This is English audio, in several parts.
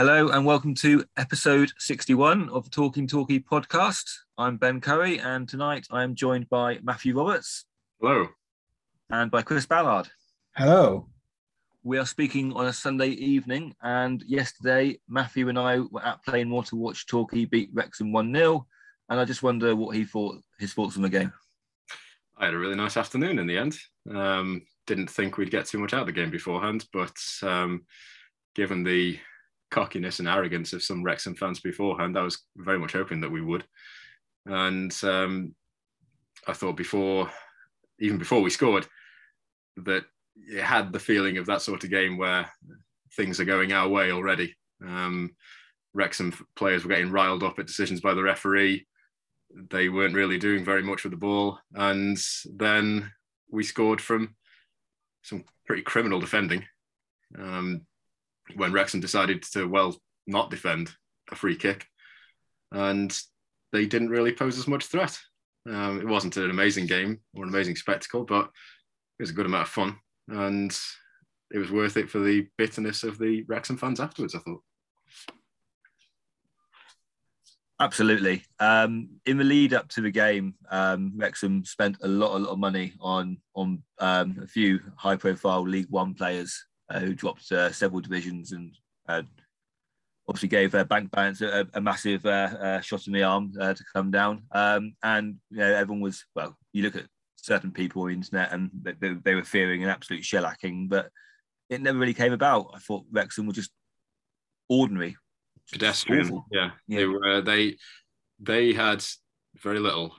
Hello and welcome to episode 61 of the Talking Talkie podcast. I'm Ben Curry and tonight I am joined by Matthew Roberts. Hello. And by Chris Ballard. Hello. We are speaking on a Sunday evening and yesterday Matthew and I were at Plainmoor to watch Torquay beat Wrexham 1-0 and I just wonder what he thought, his thoughts on the game. I had a really nice afternoon in the end. Um, didn't think we'd get too much out of the game beforehand, but um, given the cockiness and arrogance of some Wrexham fans beforehand. I was very much hoping that we would. And um, I thought before, even before we scored, that it had the feeling of that sort of game where things are going our way already. Um, Wrexham players were getting riled up at decisions by the referee. They weren't really doing very much with the ball. And then we scored from some pretty criminal defending. Um, when Wrexham decided to, well, not defend a free kick. And they didn't really pose as much threat. Um, it wasn't an amazing game or an amazing spectacle, but it was a good amount of fun. And it was worth it for the bitterness of the Wrexham fans afterwards, I thought. Absolutely. Um, in the lead up to the game, um, Wrexham spent a lot, a lot of money on on um, a few high-profile League One players who dropped uh, several divisions and uh, obviously gave uh, Bank Balance a, a massive uh, shot in the arm to come down. Um, and you know, everyone was well. You look at certain people on the internet, and they, they were fearing an absolute shellacking, but it never really came about. I thought Wrexham were just ordinary, pedestrian. Yeah, yeah, they were. they they had very little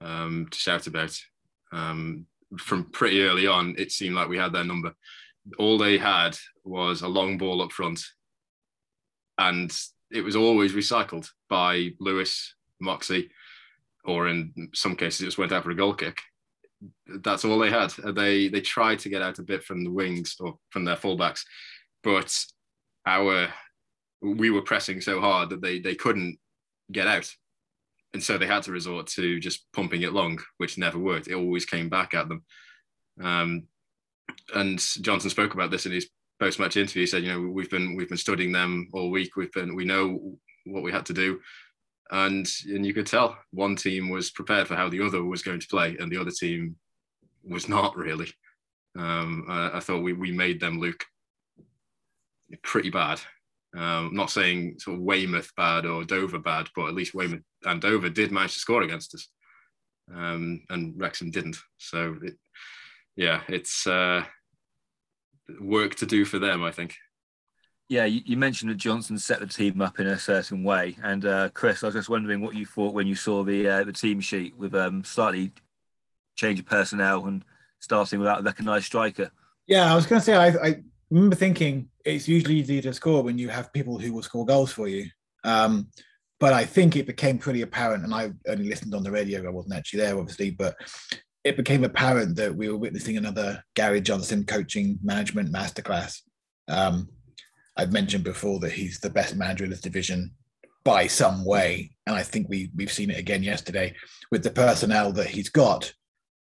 um, to shout about. Um, from pretty early on, it seemed like we had their number all they had was a long ball up front, and it was always recycled by Lewis, Moxey, or in some cases it just went out for a goal kick. That's all they had. They they tried to get out a bit from the wings or from their fullbacks, but our we were pressing so hard that they they couldn't get out, and so they had to resort to just pumping it long, which never worked. It always came back at them. Um, and Johnson spoke about this in his post-match interview. He said, you know, we've been we've been studying them all week. We've been we know what we had to do, and and you could tell one team was prepared for how the other was going to play, and the other team was not really. Um, I, I thought we we made them look pretty bad. Um, not saying sort of Weymouth bad or Dover bad, but at least Weymouth and Dover did manage to score against us, um, and Wrexham didn't. So it, yeah, it's uh, work to do for them, I think. Yeah, you, you, mentioned that Johnson set the team up in a certain way, and uh, Chris, I was just wondering what you thought when you saw the uh, the team sheet with um, slightly change of personnel and starting without a recognised striker. Yeah, I was going to say I, I, remember thinking it's usually easy to score when you have people who will score goals for you. Um, but I think it became pretty apparent, and I only listened on the radio. I wasn't actually there, obviously, but it became apparent that we were witnessing another Gary Johnson coaching management masterclass. Um, I've mentioned before that he's the best manager in this division by some way, and I think we we've seen it again yesterday with the personnel that he's got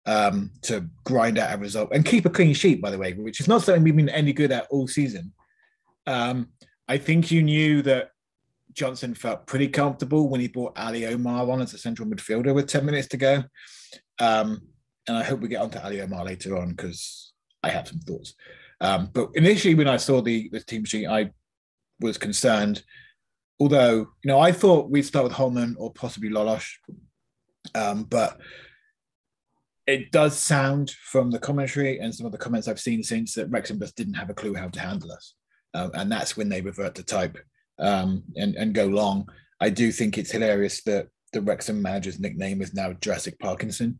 um, to grind out a result and keep a clean sheet. By the way, which is not something we've been any good at all season. Um, I think you knew that Johnson felt pretty comfortable when he brought Ali Omar on as a central midfielder with 10 minutes to go. Um, and I hope we get onto Ali Omar later on because I have some thoughts. Um, but initially, when I saw the, the team sheet, I was concerned. Although, you know, I thought we'd start with Holman or possibly Lolos. Um, but it does sound from the commentary and some of the comments I've seen since that Wrexham just didn't have a clue how to handle us. Um, and that's when they revert to type um, and, and go long. I do think it's hilarious that the Wrexham manager's nickname is now Jurassic Parkinson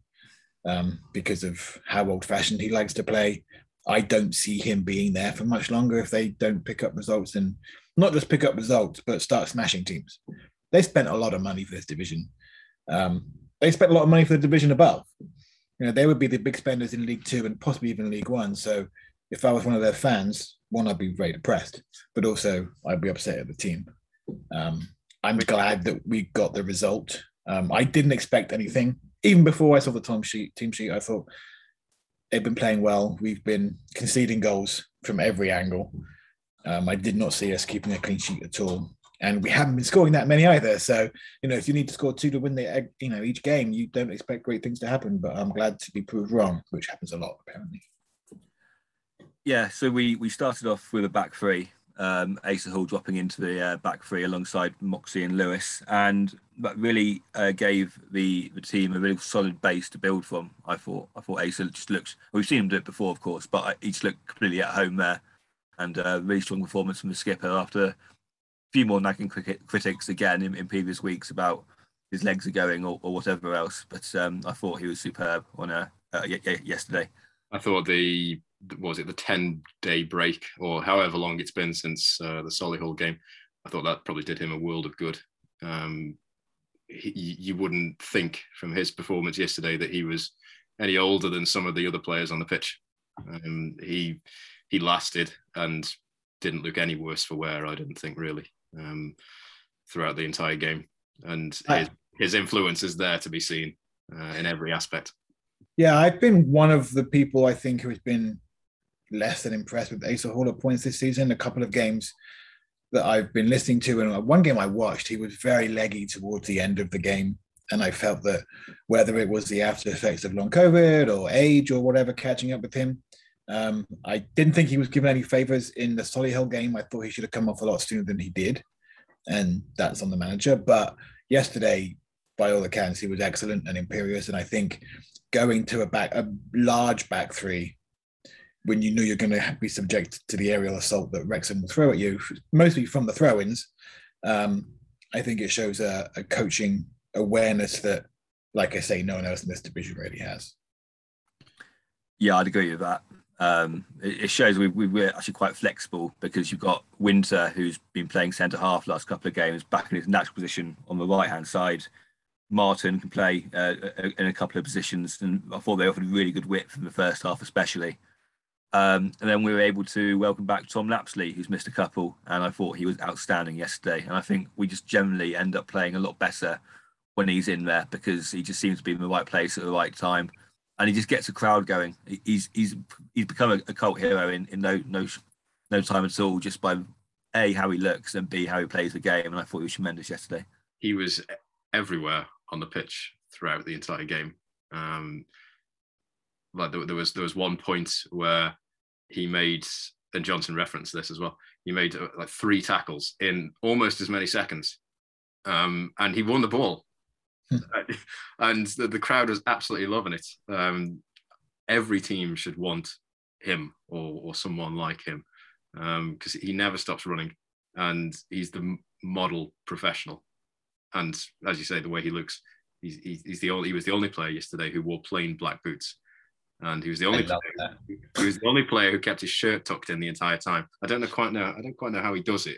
um, because of how old fashioned he likes to play. I don't see him being there for much longer if they don't pick up results and not just pick up results, but start smashing teams. They spent a lot of money for this division. Um, they spent a lot of money for the division above. You know, they would be the big spenders in League Two and possibly even League One. So if I was one of their fans, one, I'd be very depressed, but also I'd be upset at the team. Um, I'm glad that we got the result. Um, I didn't expect anything even before I saw the team sheet, team sheet, I thought they've been playing well. We've been conceding goals from every angle. Um, I did not see us keeping a clean sheet at all. And we haven't been scoring that many either. So, you know, if you need to score two to win the, you know, each game, you don't expect great things to happen. But I'm glad to be proved wrong, which happens a lot apparently. Yeah, so we we started off with a back three, um, Asa Hall dropping into the uh, back three alongside Moxey and Lewis, and that really uh, gave the the team a really solid base to build from. I thought I thought Asa just looks. We've seen him do it before, of course, but he just looked completely at home there, and uh, really strong performance from the skipper after a few more nagging cricket, critics again in, in previous weeks about his legs are going or, or whatever else. But um, I thought he was superb on a, uh, yesterday. I thought the was it the 10 day break or however long it's been since uh, the Solihull game. I thought that probably did him a world of good. Um, he, you wouldn't think from his performance yesterday that he was any older than some of the other players on the pitch. Um, he he lasted and didn't look any worse for wear. I didn't think really um, throughout the entire game, and his, his influence is there to be seen uh, in every aspect. Yeah, I've been one of the people I think who has been less than impressed with Asa Hall points this season. A couple of games that I've been listening to, and one game I watched, he was very leggy towards the end of the game. And I felt that whether it was the after effects of long COVID or age or whatever catching up with him, um, I didn't think he was given any favors in the Solihull game. I thought he should have come off a lot sooner than he did. And that's on the manager. But yesterday, by all accounts, he was excellent and imperious. And I think going to a back a large back three when you know you're going to be subject to the aerial assault that Wrexham will throw at you, mostly from the throw-ins. Um, I think it shows a, a, coaching awareness that, like I say, no one else in this division really has. Yeah, I'd agree with that. Um, it, it, shows we, we, we're actually quite flexible because you've got Winter, who's been playing centre half last couple of games, back in his natural position on the right hand side. Martin can play uh, in a couple of positions, and I thought they offered really good width in the first half, especially. Um, and then we were able to welcome back Tom Lapslie, who's missed a couple, and I thought he was outstanding yesterday. And I think we just generally end up playing a lot better when he's in there because he just seems to be in the right place at the right time, and he just gets a crowd going. He's he's he's become a, a cult hero in, in no no no time at all, just by a how he looks and b how he plays the game. And I thought he was tremendous yesterday. He was everywhere on the pitch throughout the entire game. Um, like there, there was there was one point where he made, and Johnson referenced this as well. He made uh, like three tackles in almost as many seconds, um, and he won the ball. Hmm. and the, the, crowd was absolutely loving it. Um, every team should want him or, or someone like him because um, he never stops running, and he's the model professional. And as you say, the way he looks, he's, he's the only he was the only player yesterday who wore plain black boots and he was the only player, he was the only player who kept his shirt tucked in the entire time. I don't know quite know I don't quite know how he does it.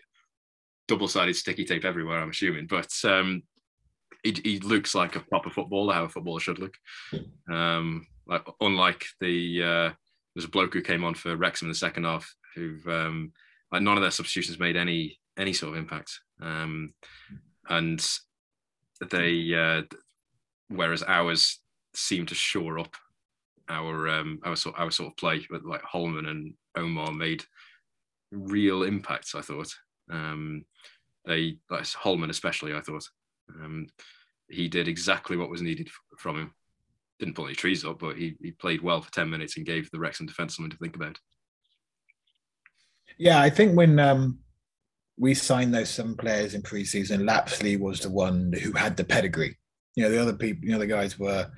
Double-sided sticky tape everywhere, I'm assuming, but um, he, he looks like a proper footballer, how a footballer should look. Um, like unlike the uh, there's a bloke who came on for Wrexham in the second half who um, like none of their substitutions made any any sort of impact, um, and they uh, whereas ours seemed to shore up our um, our sort our sort of play with like Holman and Omar made real impacts. I thought um, they like Holman especially. I thought um, he did exactly what was needed from him. Didn't pull any trees up, but he, he played well for ten minutes and gave the Wrexham defence something to think about. Yeah, I think when um, we signed those seven players in preseason, Lapslie was the one who had the pedigree. You know, the other people, you know, the guys were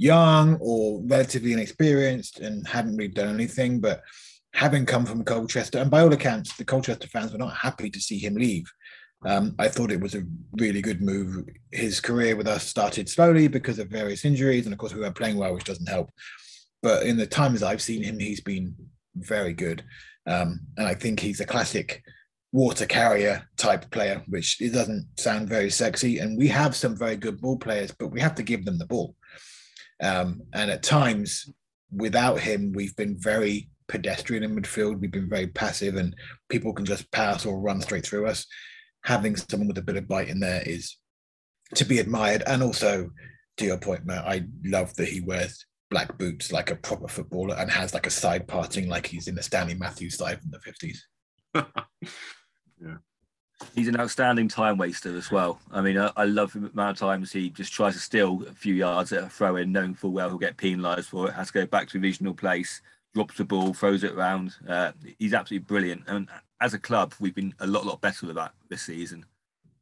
young or relatively inexperienced and hadn't really done anything. But having come from Colchester, and by all accounts, the Colchester fans were not happy to see him leave. Um, I thought it was a really good move. His career with us started slowly because of various injuries, and of course, we weren't playing well, which doesn't help. But in the times I've seen him, he's been very good, um, and I think he's a classic water carrier type player, which it doesn't sound very sexy. And we have some very good ball players, but we have to give them the ball. Um, and at times, without him, we've been very pedestrian in midfield. We've been very passive, and people can just pass or run straight through us. Having someone with a bit of bite in there is to be admired. And also, to your point, Matt, I love that he wears black boots like a proper footballer and has like a side parting like he's in the Stanley Matthews side from the 50s. yeah. He's an outstanding time waster as well. I mean, I, I, love the amount of times he just tries to steal a few yards at a throw in, knowing full well he'll get penalised for it, has to go back to the regional place, drops the ball, throws it around. Uh, he's absolutely brilliant. And as a club, we've been a lot, lot better with that this season.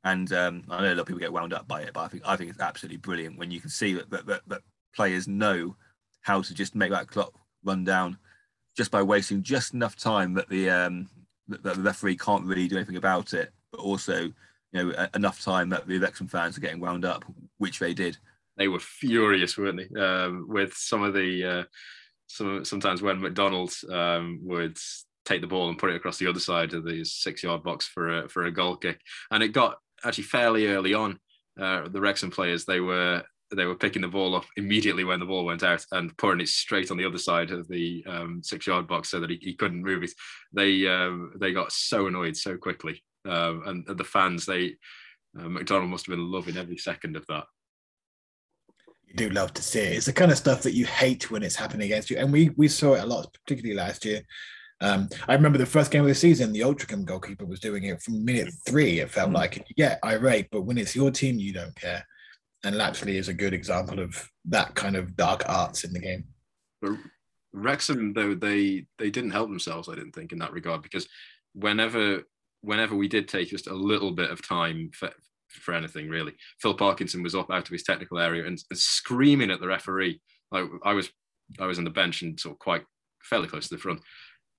And um, I know a lot of people get wound up by it, but I think I think it's absolutely brilliant when you can see that, that, that, that players know how to just make that clock run down just by wasting just enough time that the um, that the referee can't really do anything about it, but also you know enough time that the Wrexham fans are getting wound up, which they did. They were furious, weren't they? Um, with some of the uh, some sometimes when MacDonald um, would take the ball and put it across the other side of the six yard box for a for a goal kick, and it got actually fairly early on. Uh, the Wrexham players they were they were picking the ball up immediately when the ball went out and pouring it straight on the other side of the um, six yard box so that he, he couldn't move it. They um, they got so annoyed so quickly, um, and, and, the fans they uh, MacDonald must have been loving every second of that. You do love to see it. It's the kind of stuff that you hate when it's happening against you, and we we saw it a lot, particularly last year. Um, I remember the first game of the season, the Altrincham goalkeeper was doing it from minute three. It felt mm. like, yeah, irate, but when it's your team, you don't care and Lapslie is a good example of that kind of dark arts in the game. But Wrexham, though, they they didn't help themselves. I didn't think in that regard because whenever whenever we did take just a little bit of time for, for anything really, Phil Parkinson was up out of his technical area and, and screaming at the referee. Like I was I was on the bench and sort of quite fairly close to the front,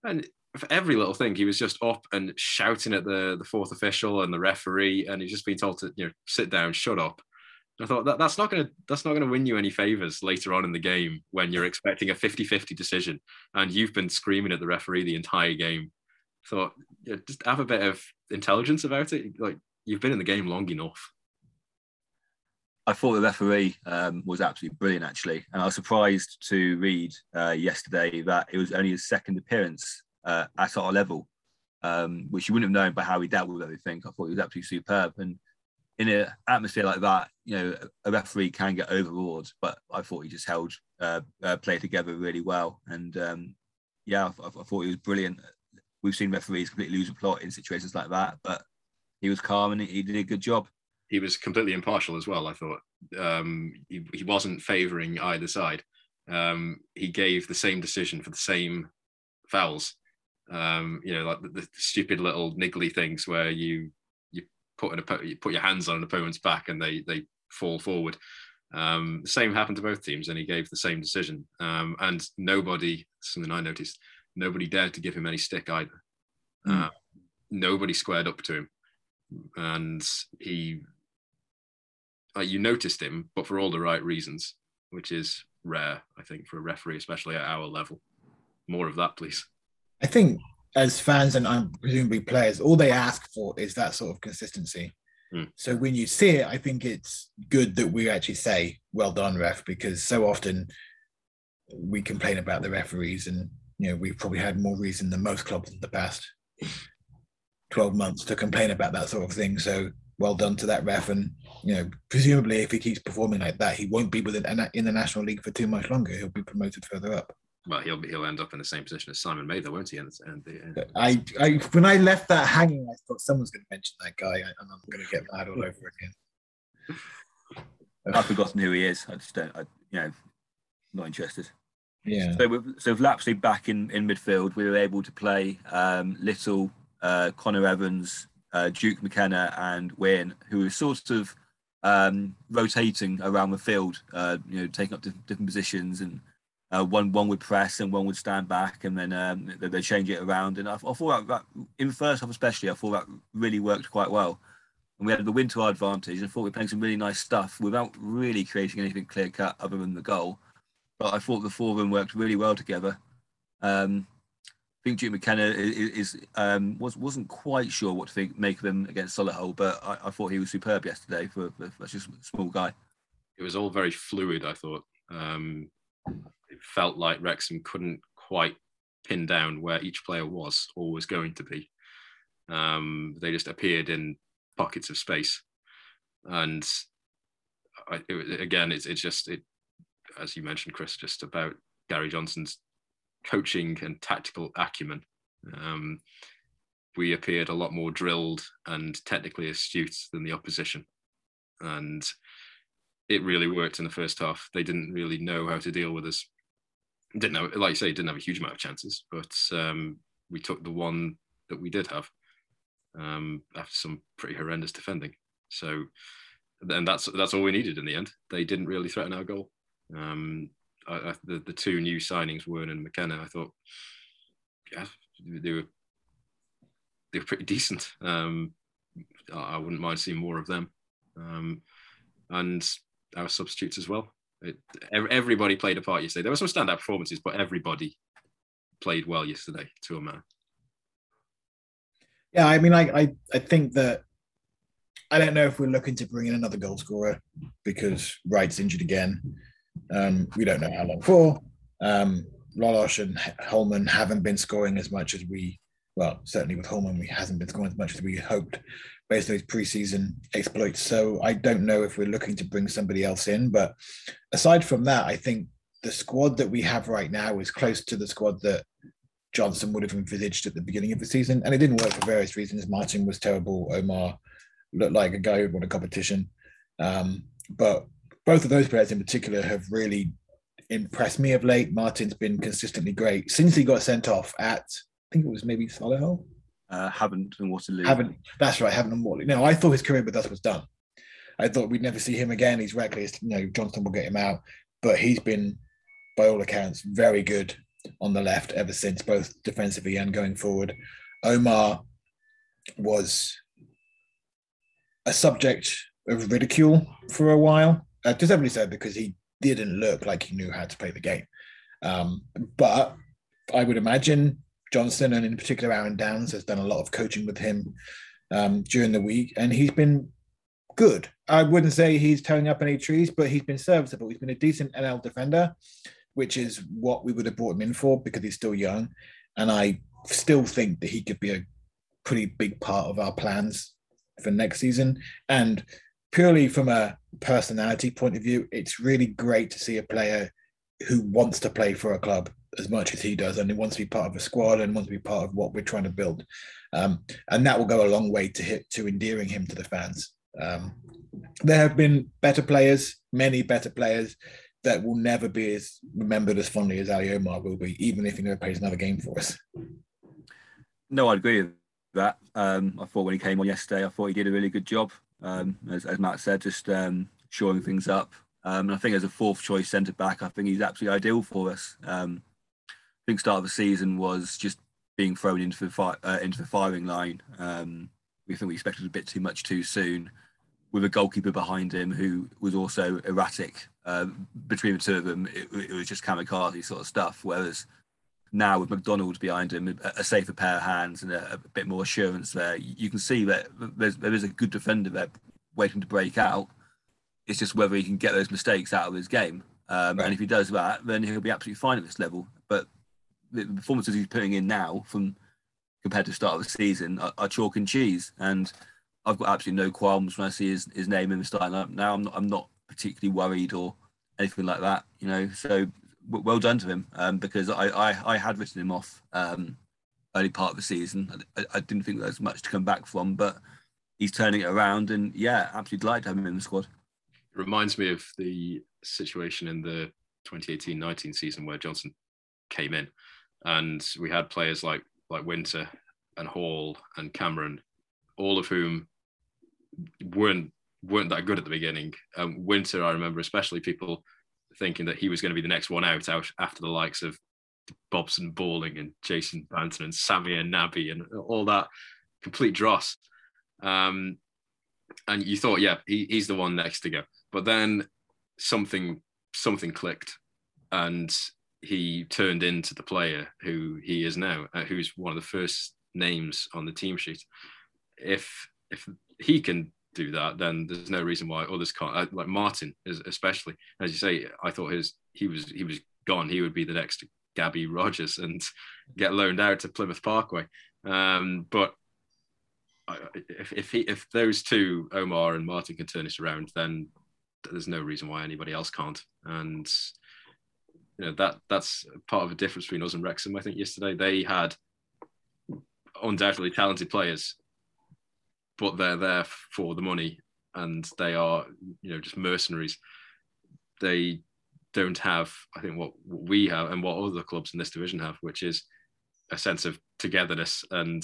and for every little thing, he was just up and shouting at the the fourth official and the referee, and he's just been told to you know sit down, shut up. And I thought that that's not to that's not to win you any favors later on in the game when you're expecting a 50-50 decision and you've been screaming at the referee the entire game. Thought yeah, just have a bit of intelligence about it. Like you've been in the game long enough. I thought the referee um, was absolutely brilliant, actually, and I was surprised to read uh, yesterday that it was only his second appearance uh, at our level, um, which you wouldn't have known by how he dealt with everything. I thought he was absolutely superb, and in an atmosphere like that, you know, a referee can get overawed, but I thought he just held uh, uh, play together really well. And um, yeah, I, I, thought he was brilliant. We've seen referees completely lose a plot in situations like that, but he was calm and he did a good job. He was completely impartial as well. I thought um, he, he wasn't favouring either side. Um, he gave the same decision for the same fouls. Um, you know, like the, the, stupid little niggly things where you you put an you put your hands on an opponent's back and they they fall forward. Um, the same happened to both teams, and he gave the same decision. Um, and nobody, something I noticed, nobody dared to give him any stick either. Mm. Uh, nobody squared up to him, and he, uh, you noticed him, but for all the right reasons, which is rare, I think, for a referee, especially at our level. More of that, please. I think as fans and I'm presumably players, all they ask for is that sort of consistency. Mm. So when you see it, I think it's good that we actually say, well done, ref, because so often we complain about the referees and you know, we've probably had more reason than most clubs in the past 12 months to complain about that sort of thing. So well done to that ref. And, you know, presumably if he keeps performing like that, he won't be within in the National League for too much longer. He'll be promoted further up well, he'll he'll end up in the same position as Simon Mather, won't he? And, and, and I, I, when I left that hanging, I thought someone's going to mention that guy, and I'm going to get mad all over again. I've forgotten who he is. I just don't. I, you know, not interested. Yeah. So with, so with Lapslie back in, in midfield, we were able to play um, Little, uh, Connor Evans, uh, Duke McKenna, and Wearne, who were sort of um, rotating around the field, uh, you know, taking up different, different positions and uh, one one would press and one would stand back, and then um, they, they change it around. And I, I thought that, that, in the first half, especially, I thought that really worked quite well. And we had the win to our advantage, and I thought we were playing some really nice stuff without really creating anything clear cut other than the goal. But I thought the four of them worked really well together. Um, I think Duke McKenna is, is um, was wasn't quite sure what to think make of him against Solihull, but I, I, thought he was superb yesterday for, for, for just a small guy. It was all very fluid. I thought. Um, it felt like Wrexham couldn't quite pin down where each player was or was going to be. Um, they just appeared in pockets of space, and I, it, again, it's it's just it, as you mentioned, Chris, just about Gary Johnson's coaching and tactical acumen. Um, we appeared a lot more drilled and technically astute than the opposition. And it really worked in the first half. They didn't really know how to deal with us. Didn't know, like you say, didn't have a huge amount of chances, but um, we took the one that we did have um, after some pretty horrendous defending. So, then that's that's all we needed in the end. They didn't really threaten our goal. Um, I, I, the the two new signings, Wearne and McKenna, I thought, yeah, they were they were pretty decent. Um, I wouldn't mind seeing more of them, um, and our substitutes as well. It, everybody played a part yesterday. There were some standout performances, but everybody played well yesterday to a man. Yeah, I mean, I, I, I think that I don't know if we're looking to bring in another goal scorer because Wright's injured again. Um, we don't know how long for. Um, Lolos and Holman haven't been scoring as much as we, well, certainly with Holman, we hasn't been scoring as much as we hoped based on his preseason exploits. So I don't know if we're looking to bring somebody else in. But aside from that, I think the squad that we have right now is close to the squad that Johnson would have envisaged at the beginning of the season. And it didn't work for various reasons. Martin was terrible. Omar looked like a guy who won a competition. Um, but both of those players in particular have really impressed me of late. Martin's been consistently great since he got sent off at, I think it was maybe Solihull. Uh, Havant and Waterloo. Havant, that's right, Havant and Waterloo. No, I thought his career with us was done. I thought we'd never see him again. He's reckless. You know, Johnson will get him out, but he's been, by all accounts, very good on the left ever since, both defensively and going forward. Omar was a subject of ridicule for a while, uh, deservedly so because he didn't look like he knew how to play the game. Um, but I would imagine Johnson and in particular Aaron Downs has done a lot of coaching with him um, during the week, and he's been good. I wouldn't say he's tearing up any trees, but he's been serviceable. He's been a decent NL defender, which is what we would have brought him in for because he's still young, and I still think that he could be a pretty big part of our plans for next season. And purely from a personality point of view, it's really great to see a player who wants to play for a club as much as he does and he wants to be part of a squad and wants to be part of what we're trying to build. Um, and that will go a long way to hit to endearing him to the fans. Um, there have been better players, many better players that will never be as remembered as fondly as Ali Omar will be, even if he never plays another game for us. No, I agree with that. Um, I thought when he came on yesterday, I thought he did a really good job. Um, as, as, Matt said, just um, shoring things up. Um, and I think as a fourth choice centre back, I think he's absolutely ideal for us. Um, I think start of the season was just being thrown into the fi- uh, into the firing line. Um, we think we expected a bit too much too soon, with a goalkeeper behind him who was also erratic. Uh, between the two of them, it, it was just kamikaze sort of stuff. Whereas now with MacDonald's behind him, a, safer pair of hands and a, a, bit more assurance there, you can see that there is a good defender there waiting to break out. It's just whether he can get those mistakes out of his game. Um, right. And if he does that, then he'll be absolutely fine at this level. But the performances he's putting in now from compared to the start of the season are, are chalk and cheese. And I've got absolutely no qualms when I see his, his name in the starting lineup. Now I'm not, I'm not particularly worried or anything like that, you know. So well done to him um, because I, I, I had written him off um, early part of the season. I, I, didn't think there was much to come back from, but he's turning it around, and yeah, absolutely delighted to have him in the squad. It reminds me of the situation in the 2018-19 season where Johnson came in, and we had players like like Winter and Hall and Cameron, all of whom weren't weren't that good at the beginning. Um, Winter, I remember especially people thinking that he was going to be the next one out, out after the likes of Bobson Bawling and Jason Banton and Samir Nabi and all that complete dross. Um, and you thought, yeah, he, he's the one next to go. But then something something clicked, and he turned into the player who he is now, uh, who's one of the first names on the team sheet. If if he can do that, then there's no reason why others can't. Uh, like Martin, especially as you say, I thought his he was he was gone. He would be the next Gabby Rogers and get loaned out to Plymouth Parkway. Um, but if if, he, if those two, Omar and Martin, can turn this around, then there's no reason why anybody else can't. And you know that that's part of the difference between us and Wrexham. I think yesterday they had undoubtedly talented players, but they're there for the money and they are, you know, just mercenaries. They don't have, I think, what we have and what other clubs in this division have, which is a sense of togetherness and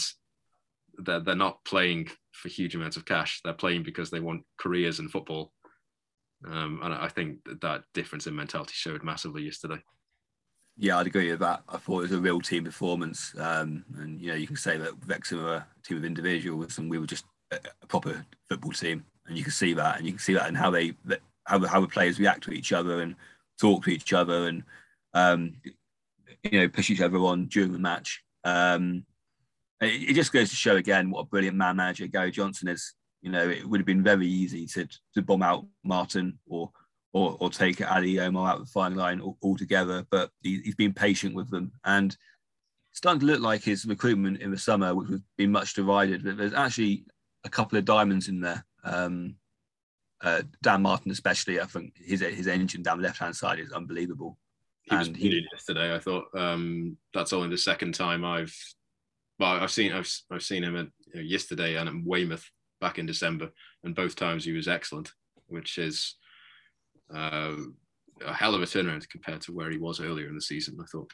they're, they're not playing for huge amounts of cash. They're playing because they want careers in football. Um, and I think that, that difference in mentality showed massively yesterday. Yeah, I'd agree with that. I thought it was a real team performance. Um, and, you know, you can say that Wrexham were a team of individuals and we were just a, proper football team. And you can see that. And you can see that in how they, how, how the players react to each other and talk to each other and, um, you know, push each other on during the match. Um, it, it just goes to show again what a brilliant man manager Gary Johnson is. You know, it would have been very easy to, to bomb out Martin or or, or take Ali Omar out of the final line altogether. But he, has been patient with them. And starting to look like his recruitment in the summer, which has been much derided, but there's actually a couple of diamonds in there. Um, uh, Dan Martin, especially, I think his his engine down the left hand side is unbelievable. And he was he, yesterday. I thought um, that's only the second time I've well, I've seen I've I've seen him at you know, yesterday and at Weymouth back in December, and both times he was excellent, which is uh, a hell of a turnaround compared to where he was earlier in the season. I thought.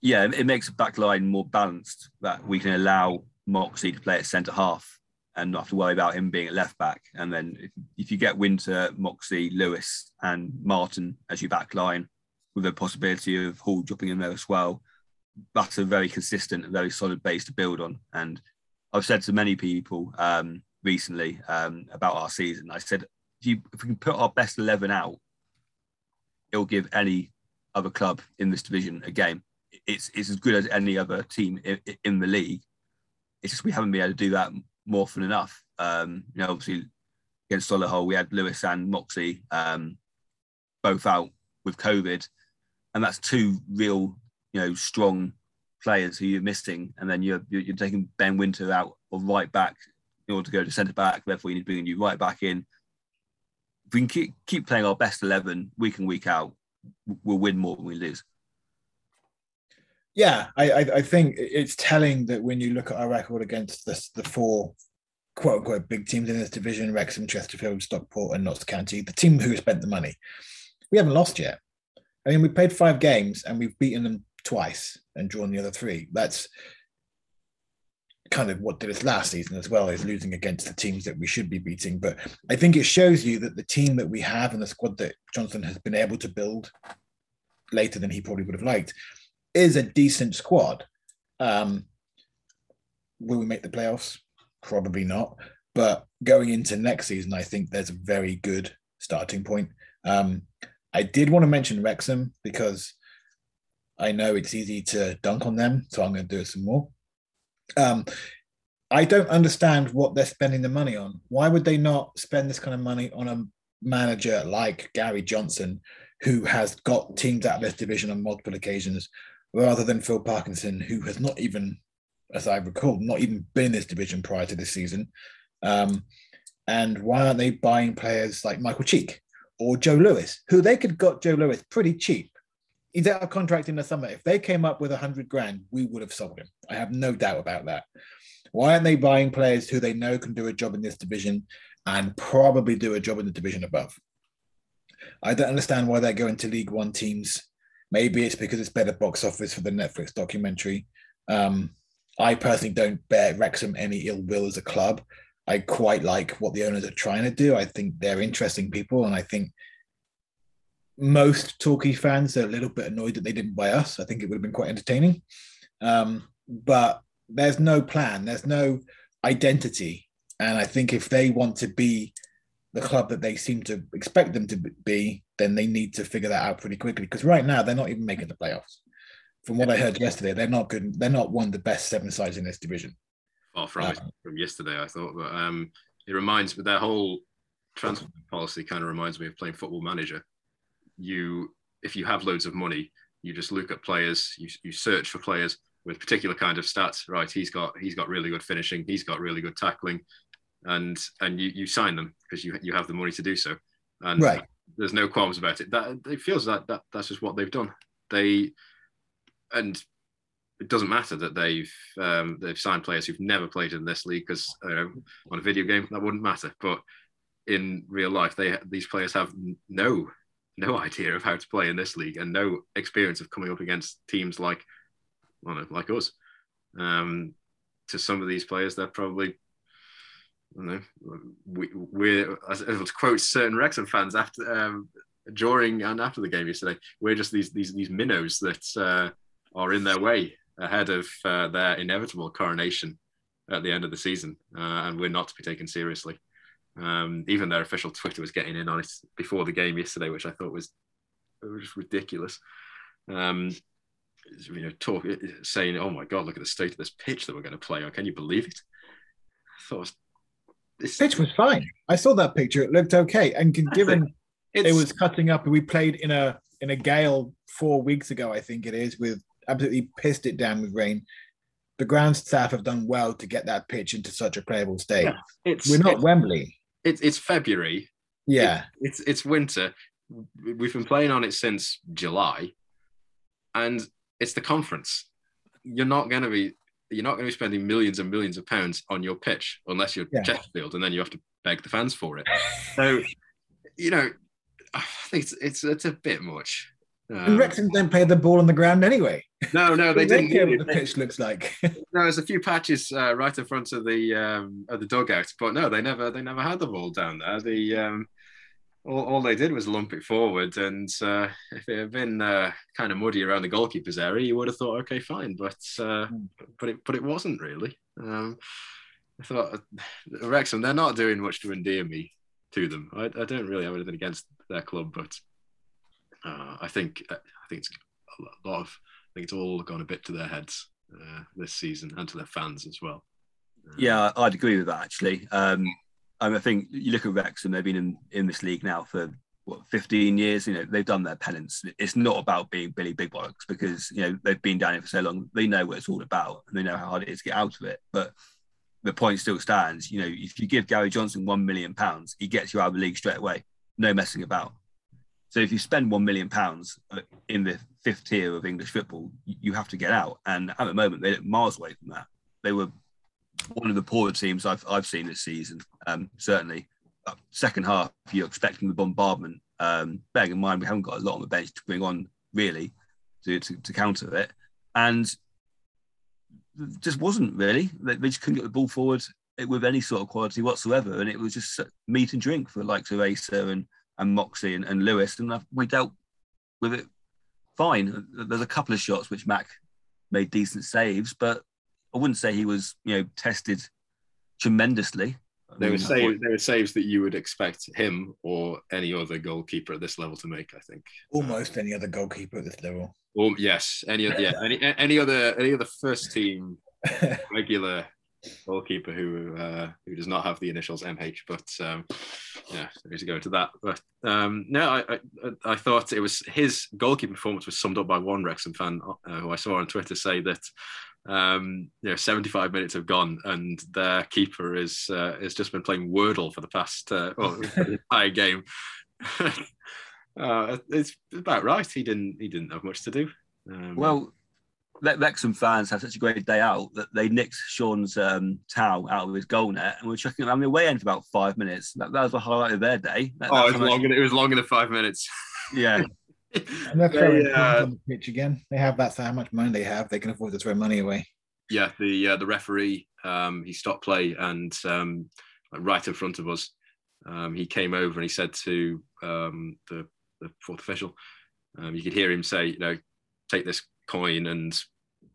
Yeah, it makes the back line more balanced. That we can allow Moxey to play at centre half and not have to worry about him being a left back. And then if, if you get Winter, Moxey, Lewis, and Martin as your back line, with the possibility of Hall dropping in there as well, that's a very consistent and very solid base to build on. And I've said to many people um, recently um, about our season, I said, if, you, if we can put our best 11 out, it'll give any other club in this division a game. It's, it's as good as any other team in, in the league. It's just we haven't been able to do that more often enough. Um, you know, obviously against Solihull, we had Lewis and Moxey um, both out with COVID, and that's two real, you know, strong players who you're missing, and then you're you're, taking Ben Winter out of right back in order to go to centre back. Therefore, you need to bring you right back in. If we can keep, keep playing our best eleven week in week out, we'll win more than we lose. Yeah, I, I, I think it's telling that when you look at our record against the, the four quote unquote big teams in this division, Wrexham, Chesterfield, Stockport, and Notts County, the team who spent the money, we haven't lost yet. I mean, we played five games and we've beaten them twice and drawn the other three. That's kind of what did us last season as well, is losing against the teams that we should be beating. But I think it shows you that the team that we have and the squad that Johnson has been able to build later than he probably would have liked is a decent squad. Um, will we make the playoffs? Probably not. But going into next season, I think there's a very good starting point. Um, I did want to mention Wrexham because I know it's easy to dunk on them, so I'm going to do it some more. Um, I don't understand what they're spending the money on. Why would they not spend this kind of money on a manager like Gary Johnson, who has got teams out of this division on multiple occasions, rather than Phil Parkinson, who has not even, as I recall, not even been in this division prior to this season? Um, and why aren't they buying players like Michael Cheek or Joe Lewis, who they could got Joe Lewis pretty cheap he's out of contract in the summer. If they came up with a hundred grand, we would have sold him. I have no doubt about that. Why aren't they buying players who they know can do a job in this division and probably do a job in the division above? I don't understand why they're going to League One teams. Maybe it's because it's better box office for the Netflix documentary. Um, I personally don't bear Wrexham any ill will as a club. I quite like what the owners are trying to do. I think they're interesting people, and I think most Torquay fans are a little bit annoyed that they didn't buy us. I think it would have been quite entertaining. Um, but there's no plan, there's no identity. And I think if they want to be the club that they seem to expect them to be, then they need to figure that out pretty quickly. Because right now they're not even making the playoffs. From what I heard yesterday, they're not good. They're not one of the best seven sides in this division. Far from um, from yesterday, I thought. But um, it reminds me their whole transfer policy kind of reminds me of playing Football Manager you if you have loads of money, you just look at players, you, you search for players with particular kind of stats. Right, he's got he's got really good finishing, he's got really good tackling, and and you you sign them because you you have the money to do so. And right. there's no qualms about it. That it feels like that that's just what they've done. They and it doesn't matter that they've um, they've signed players who've never played in this league because you know, on a video game that wouldn't matter, but in real life, they these players have no no idea of how to play in this league and no experience of coming up against teams like well, like us. Um, to some of these players, they're probably Don't know. We, we're able to quote certain Wrexham fans after um, during and after the game yesterday. We're just these these these minnows that uh, are in their way ahead of uh, their inevitable coronation at the end of the season, uh, and we're not to be taken seriously. Um, even their official Twitter was getting in on it before the game yesterday, which I thought was, was ridiculous. Um, you know, talk saying, "Oh my God, look at the state of this pitch that we're going to play on. Can you believe it?" I thought this pitch was fine. I saw that picture; it looked okay. And given it was cutting up, we played in a in a gale four weeks ago, I think it is, with absolutely pissed it down with rain. The ground staff have done well to get that pitch into such a playable state. Yeah, it's, We're not it's, Wembley. It's it's February. Yeah, it, it's it's winter. We've been playing on it since July, and it's the conference. You're not going to be you're not going to be spending millions and millions of pounds on your pitch unless you're yeah. Chesterfield, and then you have to beg the fans for it. so, you know, I think it's it's, it's a bit much. Um, and Wrexham don't play the ball on the ground anyway. No, no, they, didn't. Care what the pitch looks like. no, there's a few patches uh, right in front of the um, of the dugout, but no, they never they never had the ball down there. The um, all, all they did was lump it forward, and uh, if it had been uh, kind of muddy around the goalkeeper's area, you would have thought, okay, fine, but uh, hmm. but it but it wasn't really. Um, I thought Wrexham, they're not doing much to endear me to them. I, I don't really have anything against their club, but uh, I think uh, I think it's a lot of I think it's all gone a bit to their heads uh, this season and to their fans as well. Uh, yeah, I'd agree with that actually. Um, I think you look at Wrexham; they've been in, in this league now for what 15 years. You know, they've done their penance. It's not about being Billy Big Bollocks because you know they've been down here for so long. They know what it's all about and they know how hard it is to get out of it. But the point still stands. You know, if you give Gary Johnson one million pounds, he gets you out of the league straight away. No messing about. So if you spend one million pounds uh, in the fifth tier of English football, you have to get out. And at the moment, they're miles away from that. They were one of the poorer teams I've I've seen this season. Um, certainly, uh, second half, you're expecting the bombardment. Um, bearing in mind we haven't got a lot on the bench to bring on really to, to, to counter it, and just wasn't really. They, they just couldn't get the ball forward with any sort of quality whatsoever, and it was just meat and drink for like Asa and and Moxey and, and Lewis, and we dealt with it fine. There's a couple of shots which Mac made decent saves, but I wouldn't say he was, you know, tested tremendously. There were saves. There were saves that you would expect him or any other goalkeeper at this level to make. I think almost any other goalkeeper at this level. Well, yes, any yeah, any any other any other first team regular goalkeeper who uh, who does not have the initials MH, but um, yeah, there is to go into that. But um, no, I, I, I thought it was his goalkeeping performance was summed up by one Wrexham fan uh, who I saw on Twitter say that um, you know 75 minutes have gone and their keeper is uh, has just been playing Wordle for the past uh, well, the entire game. uh, it's about right. He didn't he didn't have much to do. Um, well, Wrexham fans have such a great day out that they nicked Shaun's um, towel out of his goal net and we're checking it on the away end for about five minutes. That, that was the highlight of their day. That, oh, it was, longer, it was longer than five minutes. Yeah. and they're throwing they, uh, on the pitch again. They have that for how much money they have. They can afford to throw money away. Yeah, the uh, the referee um, he stopped play and um, right in front of us, um, he came over and he said to um, the the fourth official, um, you could hear him say, you know, take this coin and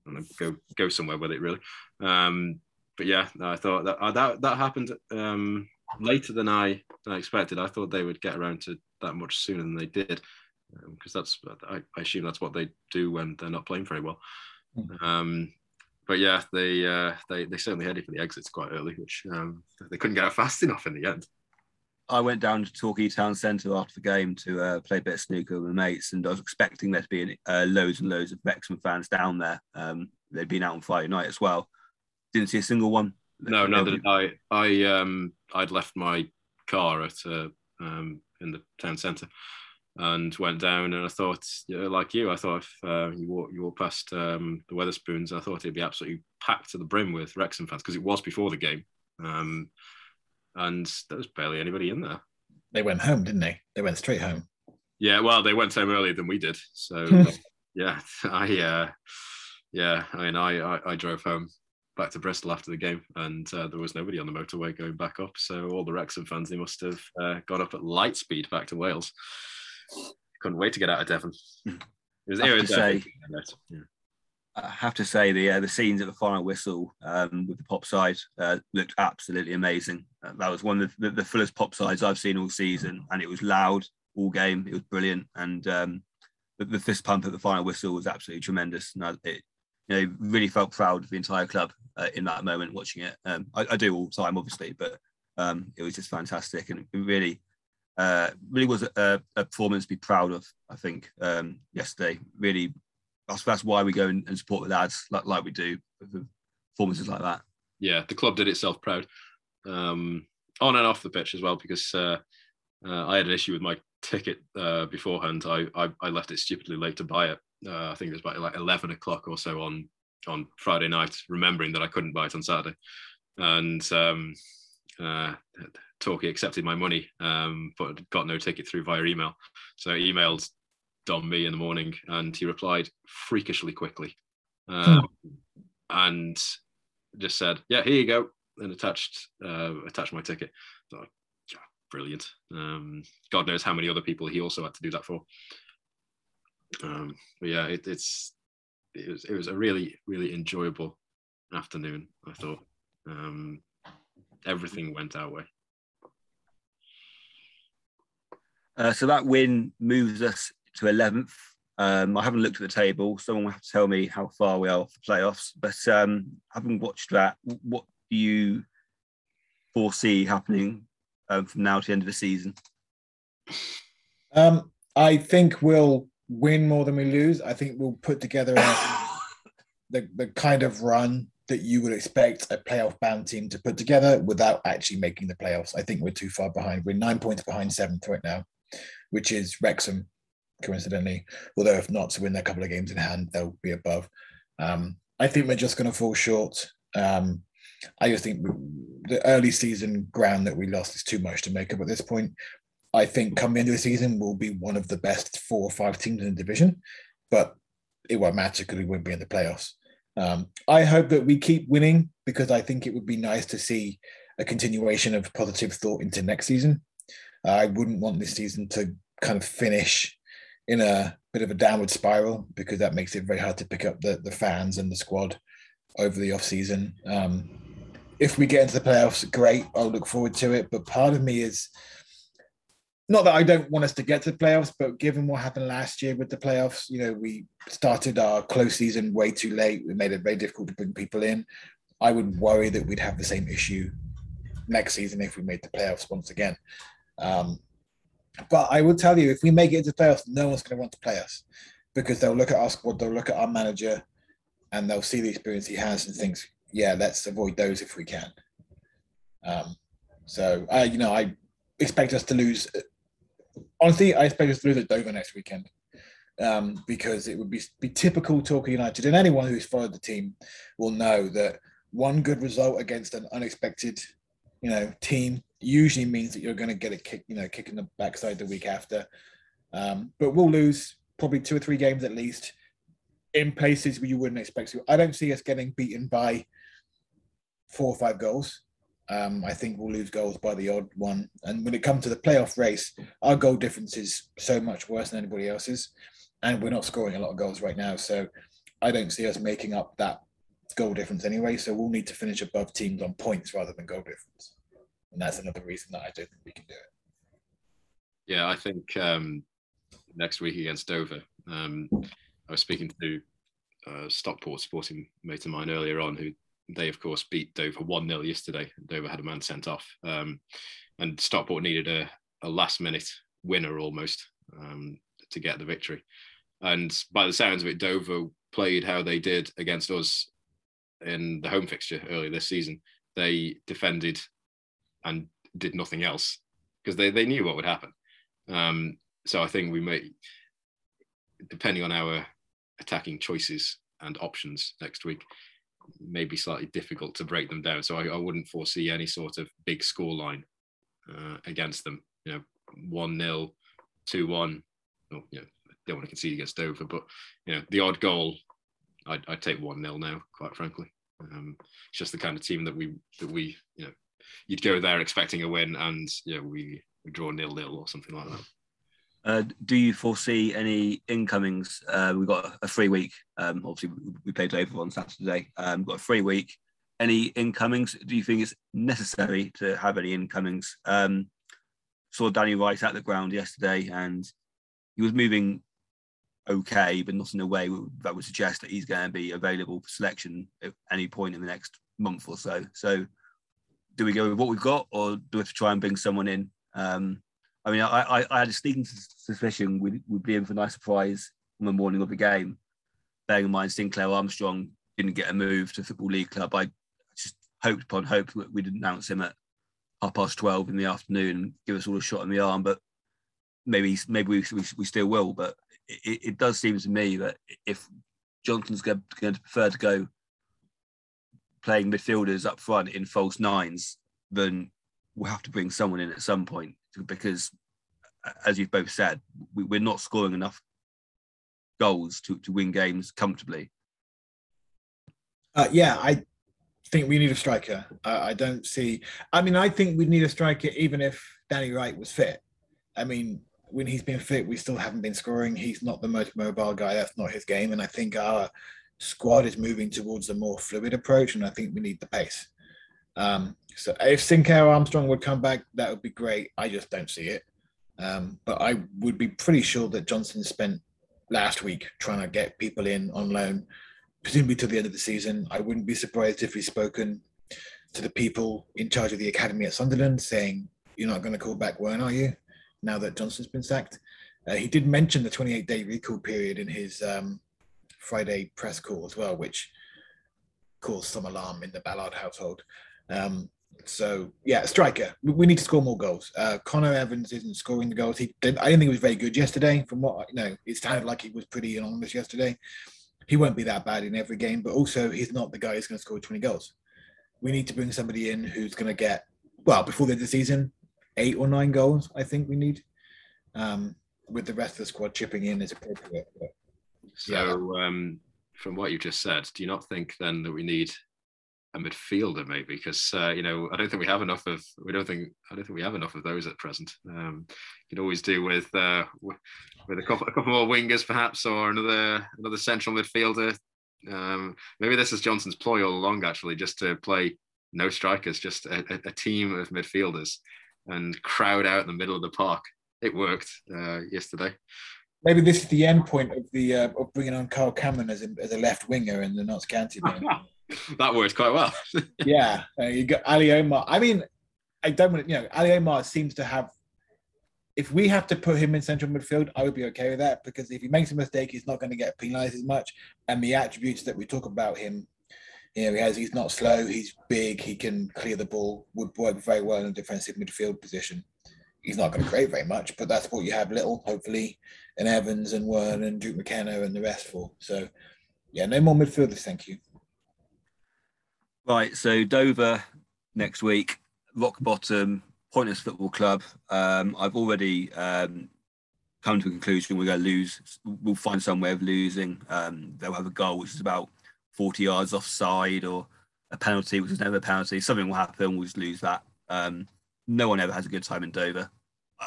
know, go go somewhere with it really. Um, but yeah, I thought that uh, that that happened um, later than I, than I expected. I thought they would get around to that much sooner than they did, because um, that's I, I, assume that's what they do when they're not playing very well. Mm-hmm. Um, but yeah, they uh, they they certainly headed for the exits quite early, which um, they couldn't get out fast enough in the end. I went down to Torquay Town Centre after the game to uh, play a bit of snooker with my mates, and I was expecting there to be uh, loads and loads of Wrexham fans down there. Um, they'd been out on Friday night as well. Didn't see a single one. No, no, that I. I um, I'd left my car at uh, um, in the town centre, and went down. And I thought, you know, like you, I thought if uh, you walk you walk past um, the Wetherspoons, I thought it'd be absolutely packed to the brim with Wrexham fans because it was before the game, um, and there was barely anybody in there. They went home, didn't they? They went straight home. Yeah, well, they went home earlier than we did, so yeah, I uh, yeah, I mean, I, I, I drove home back to Bristol after the game, and uh, there was nobody on the motorway going back up. So all the Wrexham fans, they must have uh, gone up at light speed back to Wales. Couldn't wait to get out of Devon. It was, I, have to say, yeah. I have to say the uh, the scenes at the final whistle um, with the pop side uh, looked absolutely amazing. Uh, that was one of the, the, fullest pop sides I've seen all season, and it was loud all game. It was brilliant, and um, the, the, fist pump at the final whistle was absolutely tremendous. And it, you know, really felt proud of the entire club uh, in that moment watching it. Um, I, I, do all the time, obviously, but um, it was just fantastic and it really, uh, really was a, a, performance to be proud of. I think um, yesterday, really, that's, that's why we go and, support the lads like, like we do for performances like that. Yeah, the club did itself proud, um, on and off the pitch as well, because uh, uh, I had an issue with my ticket uh, beforehand. I, I, I left it stupidly late to buy it uh, I think it was about like 11 o'clock or so on on Friday night, remembering that I couldn't buy it on Saturday. And um, uh, Torquay accepted my money, um, but got no ticket through via email. So I emailed Don Me in the morning, and he replied freakishly quickly, um, and just said, "Yeah, here you go," and attached uh, attached my ticket. So, yeah, brilliant. Um, God knows how many other people he also had to do that for. Um, but yeah, it, it's it was it was a really really enjoyable afternoon. I thought um, everything went our way. Uh, so that win moves us to 11th. Um, I haven't looked at the table. Someone will have to tell me how far we are for playoffs. But um, having watched that, what do you foresee happening um, from now to the end of the season? Um, I think we'll win more than we lose. I think we'll put together a, the, the kind of run that you would expect a playoff bound team to put together without actually making the playoffs. I think we're too far behind. We're nine points behind seventh right now, which is Wrexham, coincidentally. Although if not to win their couple of games in hand, they'll be above. Um, I think we're just going to fall short. Um, I just think the early season ground that we lost is too much to make up at this point. I think coming into the season we'll be one of the best four or five teams in the division, but it won't matter because we won't be in the playoffs. Um, I hope that we keep winning because I think it would be nice to see a continuation of positive thought into next season. I wouldn't want this season to kind of finish in a bit of a downward spiral because that makes it very hard to pick up the, the fans and the squad over the off season. Um, if we get into the playoffs, great. I'll look forward to it. But part of me is not that I don't want us to get to the playoffs, but given what happened last year with the playoffs, you know, we started our close season way too late. We made it very difficult to bring people in. I would worry that we'd have the same issue next season if we made the playoffs once again. Um, but I will tell you, if we make it into playoffs, no one's going to want to play us because they'll look at our squad, they'll look at our manager, and they'll see the experience he has and thinks, yeah, let's avoid those if we can. Um, so, uh, you know, I expect us to lose honestly, I expect us to lose at Dover next weekend um, because it would be, be typical Torquay United. And anyone who's followed the team will know that one good result against an unexpected, you know, team usually means that you're going to get a kick, you know, kick in the backside the week after. Um, but we'll lose probably two or three games at least in places where you wouldn't expect to. I don't see us getting beaten by four or five goals. Um, I think we'll lose goals by the odd one. And when it comes to the playoff race, our goal difference is so much worse than anybody else's. And we're not scoring a lot of goals right now. So I don't see us making up that goal difference anyway. So we'll need to finish above teams on points rather than goal difference. And that's another reason that I don't think we can do it. Yeah, I think um, next week against Dover, um, I was speaking to uh, Stockport sporting mate of mine earlier on who they of course beat Dover one 0 yesterday. Dover had a man sent off, um, and Stockport needed a, a, last minute winner almost um, to get the victory. And by the sounds of it, Dover played how they did against us in the home fixture earlier this season. They defended and did nothing else because they, they knew what would happen. Um, so I think we may, depending on our attacking choices and options next week, may be slightly difficult to break them down. So I, I wouldn't foresee any sort of big score line uh, against them. You know, one 0 two one. You know, don't want to concede against Dover, but you know, the odd goal, I'd, I'd take one 0 now, quite frankly. Um, it's just the kind of team that we that we you know you'd go there expecting a win, and you know we, we draw nil nil or something like that. Uh, do you foresee any incomings? Uh, we've got a free week. Um, obviously, we played over on Saturday. Um, got a free week. Any incomings? Do you think it's necessary to have any incomings? Um, saw Danny Wright at the ground yesterday, and he was moving okay, but not in a way that would suggest that he's going to be available for selection at any point in the next month or so. So, do we go with what we've got, or do we have to try and bring someone in? Um, I mean, I, I, I had a sneaking suspicion we'd, we'd be in for a nice surprise on the morning of the game. Bearing in mind Sinclair Armstrong didn't get a move to Football League Club, I just hoped upon hope that we'd announce him at half past 12 in the afternoon and give us all a shot in the arm. But maybe maybe we, we, we still will. But it, it, does seem to me that if Johnson's going to prefer to go playing midfielders up front in false nines, then we'll have to bring someone in at some point because, as you've both said, we, are not scoring enough goals to, to win games comfortably. Uh, yeah, I think we need a striker. Uh, I don't see. I mean, I think we'd need a striker even if Danny Wright was fit. I mean, when he's been fit, we still haven't been scoring. He's not the most mobile guy. That's not his game. And I think our squad is moving towards a more fluid approach. And I think we need the pace. Um, so if Sinclair Armstrong would come back, that would be great. I just don't see it. Um, but I would be pretty sure that Johnson spent last week trying to get people in on loan, presumably to the end of the season. I wouldn't be surprised if he's spoken to the people in charge of the academy at Sunderland saying, You're not going to call back Wearne, are you? Now that Johnson's been sacked. Uh, he did mention the 28 day recall period in his um, Friday press call as well, which caused some alarm in the Ballard household. Um, so yeah, striker. We need to score more goals. Uh, Connor Evans isn't scoring the goals. He I didn't think he was very good yesterday. From what you know, it sounded like he was pretty anonymous yesterday. He won't be that bad in every game, but also he's not the guy who's going to score 20 goals. We need to bring somebody in who's going to get well before the end of the season, eight or nine goals. I think we need. Um, with the rest of the squad chipping in is appropriate. So, yeah. um, from what you just said, do you not think then that we need a midfielder maybe because uh, you know I don't think we have enough of we don't think I don't think we have enough of those at present. Um, you can always do with uh, with a couple, a couple more wingers perhaps or another another central midfielder. Um, maybe this is Johnson's ploy all along actually, just to play no strikers, just a, a, team of midfielders and crowd out in the middle of the park. It worked uh, yesterday. Maybe this is the end point of the uh, of bringing on Carl Cameron as a, as a left winger in the Notts County. that works quite well. yeah, uh, you got Ali Omar. I mean, I don't want to, you know, Ali Omar seems to have. If we have to put him in central midfield, I would be okay with that because if he makes a mistake, he's not going to get penalised as much. And the attributes that we talk about him, you know, he has he's not slow, he's big, he can clear the ball, would work very well in a defensive midfield position. He's not going to create very much, but that's what you have little, hopefully, and Evans and Wearne and Duke McKenna and the rest for. So, yeah, no more midfielders, thank you. Right, so Dover next week, rock bottom, pointless football club. Um, I've already um, come to a conclusion we're going to lose. We'll find some way of losing. Um, they'll have a goal which is about 40 yards offside or a penalty, which is never a penalty. Something will happen. We'll just lose that. Um, no one ever has a good time in Dover.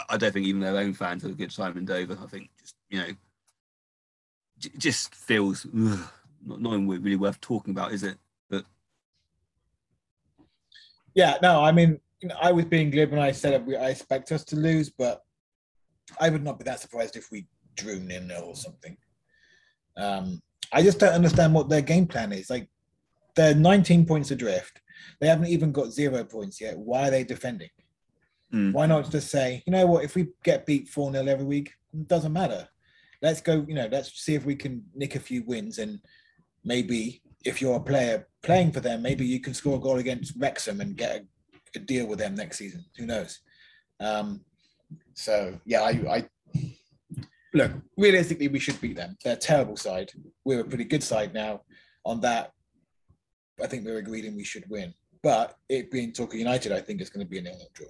I don't think even their own fans have a good time in Dover. I think just you know, just feels ugh, not, not really worth talking about, is it? Yeah, no, I mean, I was being glib when I said I expect us to lose, but I would not be that surprised if we drew nil nil or something. Um, I just don't understand what their game plan is. Like, they're 19 points adrift. They haven't even got zero points yet. Why are they defending? Mm. Why not just say, you know what, if we get beat 4 0 every week, it doesn't matter. Let's go, you know, let's see if we can nick a few wins and maybe if you're a player playing for them, maybe you can score a goal against Wrexham and get a, a deal with them next season. Who knows? Um, so yeah, I, I look, realistically, we should beat them. They're a terrible side. We're a pretty good side now. On that, I think we're agreed and we should win. But it being Torquay United, I think it's going to be a nil-nil draw.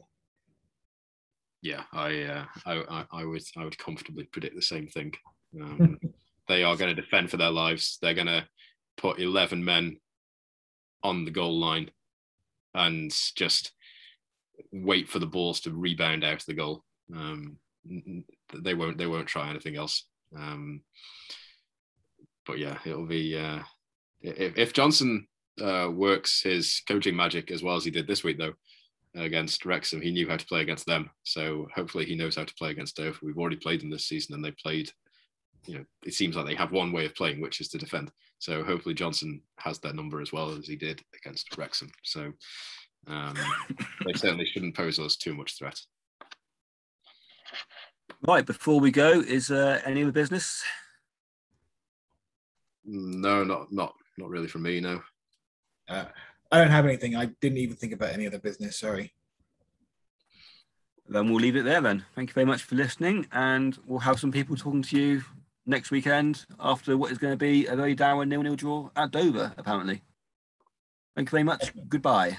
Yeah, I, uh, I, I, would, I would comfortably predict the same thing. Um, they are going to defend for their lives. They're going to put eleven men on the goal line and just wait for the balls to rebound out of the goal. Um, they won't they won't try anything else. Um, but yeah, it'll be uh, if, if Johnson uh, works his coaching magic as well as he did this week though against Wrexham, he knew how to play against them. So hopefully he knows how to play against Dover. We've already played them this season, and they played. You know, it seems like they have one way of playing, which is to defend. So hopefully Johnson has that number as well as he did against Wrexham. So um, they certainly shouldn't pose us too much threat. Right, before we go, is uh, any other business? No, not not not really from me. No. Uh, I don't have anything. I didn't even think about any other business. Sorry. Then we'll leave it there. Then thank you very much for listening, and we'll have some people talking to you next weekend after what is going to be a very dour nil-nil draw at Dover. Apparently. Thank you very much. Goodbye.